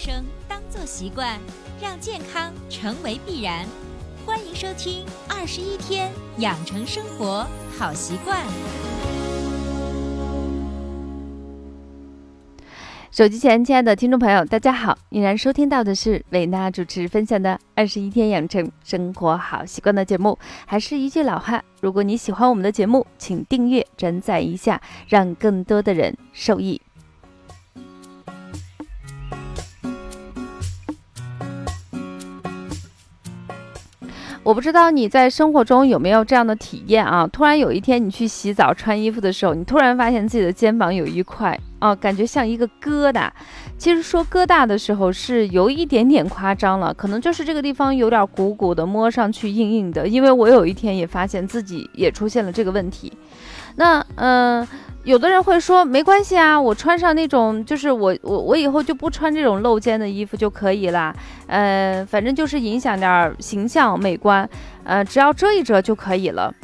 生当做习惯，让健康成为必然。欢迎收听《二十一天养成生活好习惯》。手机前，亲爱的听众朋友，大家好！依然收听到的是伟娜主持分享的《二十一天养成生活好习惯》的节目。还是一句老话，如果你喜欢我们的节目，请订阅、转载一下，让更多的人受益。我不知道你在生活中有没有这样的体验啊？突然有一天你去洗澡穿衣服的时候，你突然发现自己的肩膀有一块啊，感觉像一个疙瘩。其实说疙瘩的时候是有一点点夸张了，可能就是这个地方有点鼓鼓的，摸上去硬硬的。因为我有一天也发现自己也出现了这个问题。那嗯。有的人会说没关系啊，我穿上那种就是我我我以后就不穿这种露肩的衣服就可以了，呃，反正就是影响点形象美观，呃，只要遮一遮就可以了。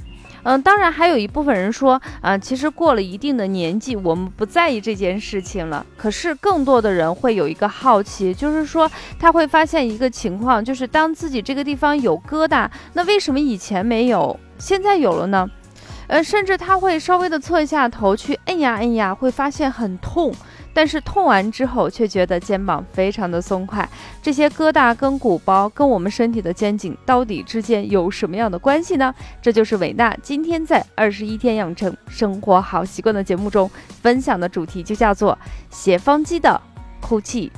嗯，当然还有一部分人说，啊，其实过了一定的年纪，我们不在意这件事情了。可是更多的人会有一个好奇，就是说他会发现一个情况，就是当自己这个地方有疙瘩，那为什么以前没有，现在有了呢？呃，甚至他会稍微的侧一下头去摁呀摁呀，会发现很痛，但是痛完之后却觉得肩膀非常的松快。这些疙瘩跟鼓包跟我们身体的肩颈到底之间有什么样的关系呢？这就是伟娜今天在二十一天养成生活好习惯的节目中分享的主题，就叫做斜方肌的哭泣。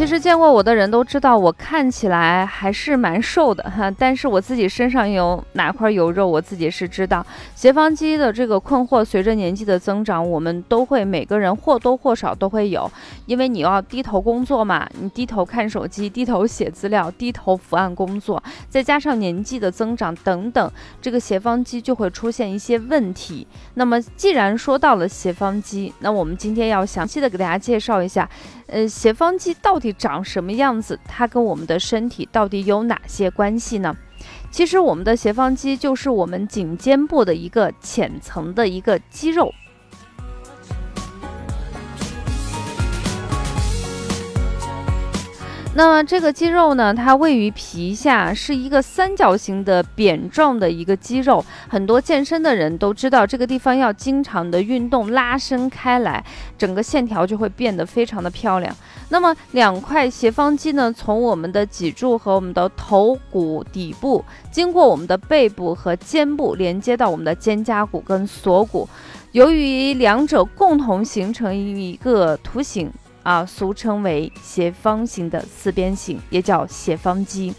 其实见过我的人都知道，我看起来还是蛮瘦的哈，但是我自己身上有哪块有肉，我自己是知道。斜方肌的这个困惑，随着年纪的增长，我们都会每个人或多或少都会有，因为你要低头工作嘛，你低头看手机，低头写资料，低头伏案工作，再加上年纪的增长等等，这个斜方肌就会出现一些问题。那么既然说到了斜方肌，那我们今天要详细的给大家介绍一下。呃，斜方肌到底长什么样子？它跟我们的身体到底有哪些关系呢？其实，我们的斜方肌就是我们颈肩部的一个浅层的一个肌肉。那么这个肌肉呢，它位于皮下，是一个三角形的扁状的一个肌肉。很多健身的人都知道，这个地方要经常的运动拉伸开来，整个线条就会变得非常的漂亮。那么两块斜方肌呢，从我们的脊柱和我们的头骨底部，经过我们的背部和肩部，连接到我们的肩胛骨跟锁骨。由于两者共同形成一个图形。啊，俗称为斜方形的四边形，也叫斜方肌。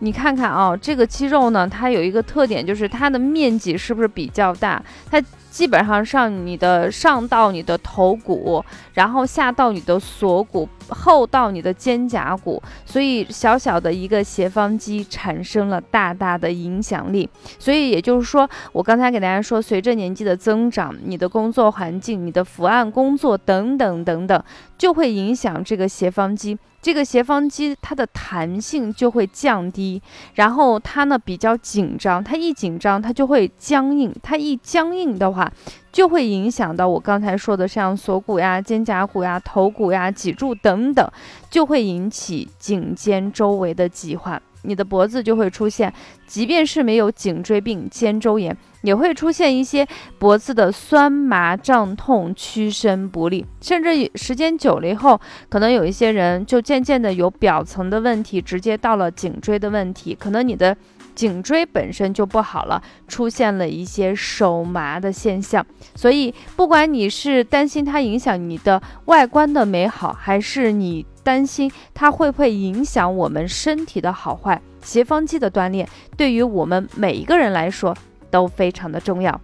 你看看啊，这个肌肉呢，它有一个特点，就是它的面积是不是比较大？它。基本上上你的上到你的头骨，然后下到你的锁骨，后到你的肩胛骨，所以小小的一个斜方肌产生了大大的影响力。所以也就是说，我刚才给大家说，随着年纪的增长，你的工作环境、你的伏案工作等等等等，就会影响这个斜方肌。这个斜方肌它的弹性就会降低，然后它呢比较紧张，它一紧张它就会僵硬，它一僵硬的话，就会影响到我刚才说的像锁骨呀、肩胛骨呀、头骨呀、脊柱等等，就会引起颈肩周围的疾患。你的脖子就会出现，即便是没有颈椎病、肩周炎，也会出现一些脖子的酸麻胀痛、屈伸不利，甚至时间久了以后，可能有一些人就渐渐的有表层的问题，直接到了颈椎的问题，可能你的颈椎本身就不好了，出现了一些手麻的现象。所以，不管你是担心它影响你的外观的美好，还是你。担心它会不会影响我们身体的好坏？斜方肌的锻炼对于我们每一个人来说都非常的重要。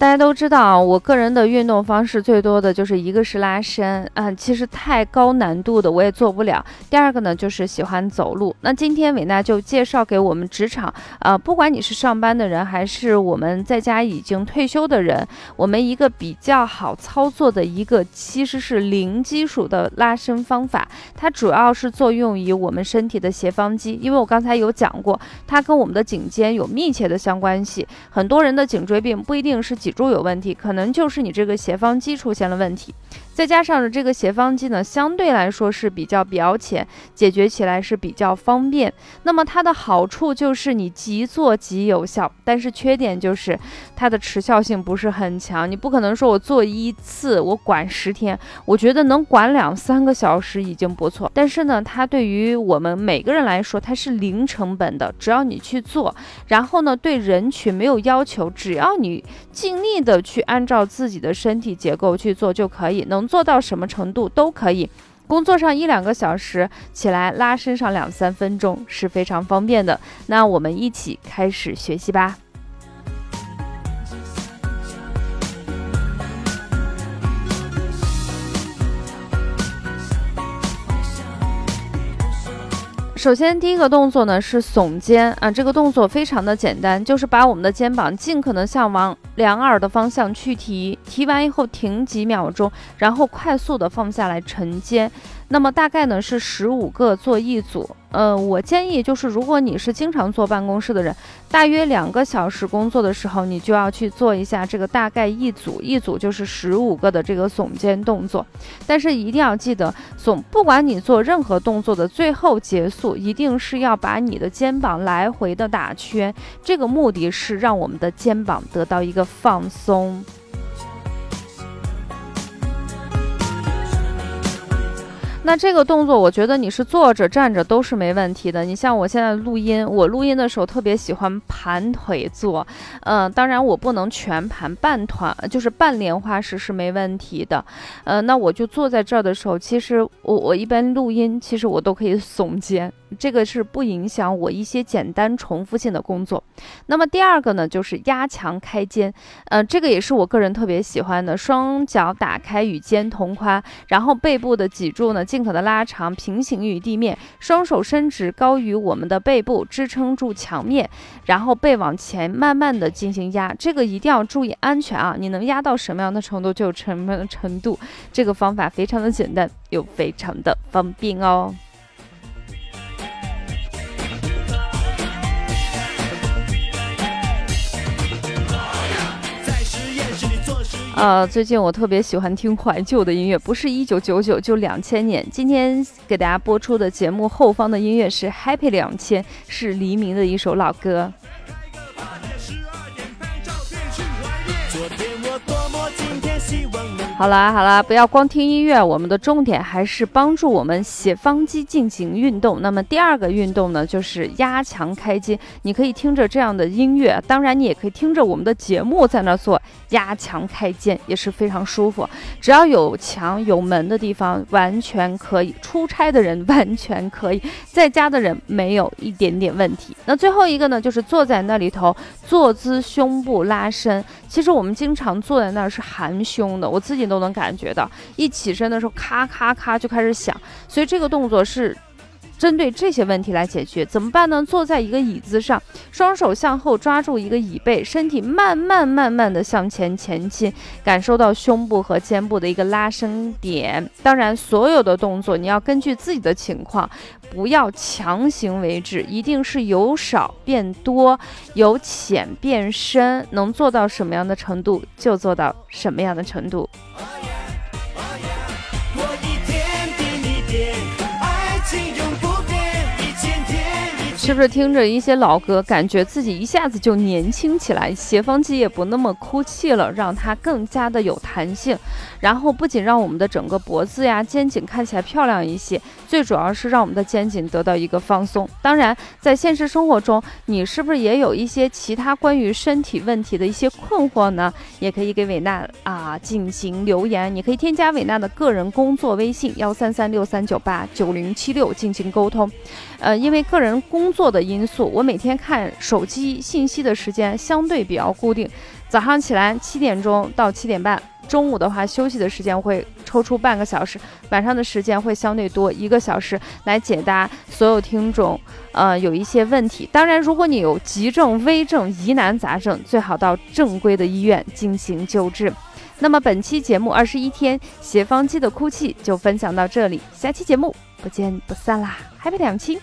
大家都知道啊，我个人的运动方式最多的就是一个是拉伸，嗯，其实太高难度的我也做不了。第二个呢，就是喜欢走路。那今天伟娜就介绍给我们职场，呃，不管你是上班的人，还是我们在家已经退休的人，我们一个比较好操作的一个，其实是零基础的拉伸方法。它主要是作用于我们身体的斜方肌，因为我刚才有讲过，它跟我们的颈肩有密切的相关系。很多人的颈椎病不一定是颈脊柱有问题，可能就是你这个斜方肌出现了问题。再加上这个斜方肌呢，相对来说是比较表浅，解决起来是比较方便。那么它的好处就是你即做即有效，但是缺点就是它的持效性不是很强。你不可能说我做一次我管十天，我觉得能管两三个小时已经不错。但是呢，它对于我们每个人来说，它是零成本的，只要你去做，然后呢，对人群没有要求，只要你尽力的去按照自己的身体结构去做就可以，能。做到什么程度都可以，工作上一两个小时起来拉伸上两三分钟是非常方便的。那我们一起开始学习吧。首先，第一个动作呢是耸肩啊，这个动作非常的简单，就是把我们的肩膀尽可能向往两耳的方向去提，提完以后停几秒钟，然后快速的放下来沉肩。那么大概呢是十五个做一组，呃，我建议就是如果你是经常坐办公室的人，大约两个小时工作的时候，你就要去做一下这个大概一组，一组就是十五个的这个耸肩动作。但是一定要记得耸，不管你做任何动作的最后结束，一定是要把你的肩膀来回的打圈，这个目的是让我们的肩膀得到一个放松。那这个动作，我觉得你是坐着站着都是没问题的。你像我现在录音，我录音的时候特别喜欢盘腿坐，嗯，当然我不能全盘，半团就是半莲花式是没问题的。呃，那我就坐在这儿的时候，其实我我一般录音，其实我都可以耸肩。这个是不影响我一些简单重复性的工作。那么第二个呢，就是压强开肩，呃，这个也是我个人特别喜欢的。双脚打开与肩同宽，然后背部的脊柱呢尽可的拉长，平行于地面，双手伸直高于我们的背部，支撑住墙面，然后背往前慢慢的进行压。这个一定要注意安全啊！你能压到什么样的程度就什么样的程度。这个方法非常的简单，又非常的方便哦。呃，最近我特别喜欢听怀旧的音乐，不是一九九九就两千年。今天给大家播出的节目后方的音乐是《Happy 两千》，是黎明的一首老歌。昨天我多么今天希望好啦好啦，不要光听音乐，我们的重点还是帮助我们斜方肌进行运动。那么第二个运动呢，就是压强开肩。你可以听着这样的音乐，当然你也可以听着我们的节目在那做压强开肩，也是非常舒服。只要有墙有门的地方，完全可以。出差的人完全可以，在家的人没有一点点问题。那最后一个呢，就是坐在那里头，坐姿胸部拉伸。其实我们经常坐在那儿是含胸的，我自己。都能感觉到，一起身的时候，咔咔咔就开始响，所以这个动作是针对这些问题来解决。怎么办呢？坐在一个椅子上，双手向后抓住一个椅背，身体慢慢慢慢的向前前进，感受到胸部和肩部的一个拉伸点。当然，所有的动作你要根据自己的情况，不要强行为之，一定是由少变多，由浅变深，能做到什么样的程度就做到什么样的程度。是不是听着一些老歌，感觉自己一下子就年轻起来，斜方肌也不那么哭泣了，让它更加的有弹性。然后不仅让我们的整个脖子呀、肩颈看起来漂亮一些，最主要是让我们的肩颈得到一个放松。当然，在现实生活中，你是不是也有一些其他关于身体问题的一些困惑呢？也可以给伟娜啊进行留言。你可以添加伟娜的个人工作微信幺三三六三九八九零七六进行沟通。呃，因为个人工工作的因素，我每天看手机信息的时间相对比较固定。早上起来七点钟到七点半。中午的话，休息的时间会抽出半个小时，晚上的时间会相对多一个小时来解答所有听众，呃，有一些问题。当然，如果你有急症、危症、疑难杂症，最好到正规的医院进行救治。那么本期节目《二十一天斜方肌的哭泣》就分享到这里，下期节目不见不散啦！Happy 两期。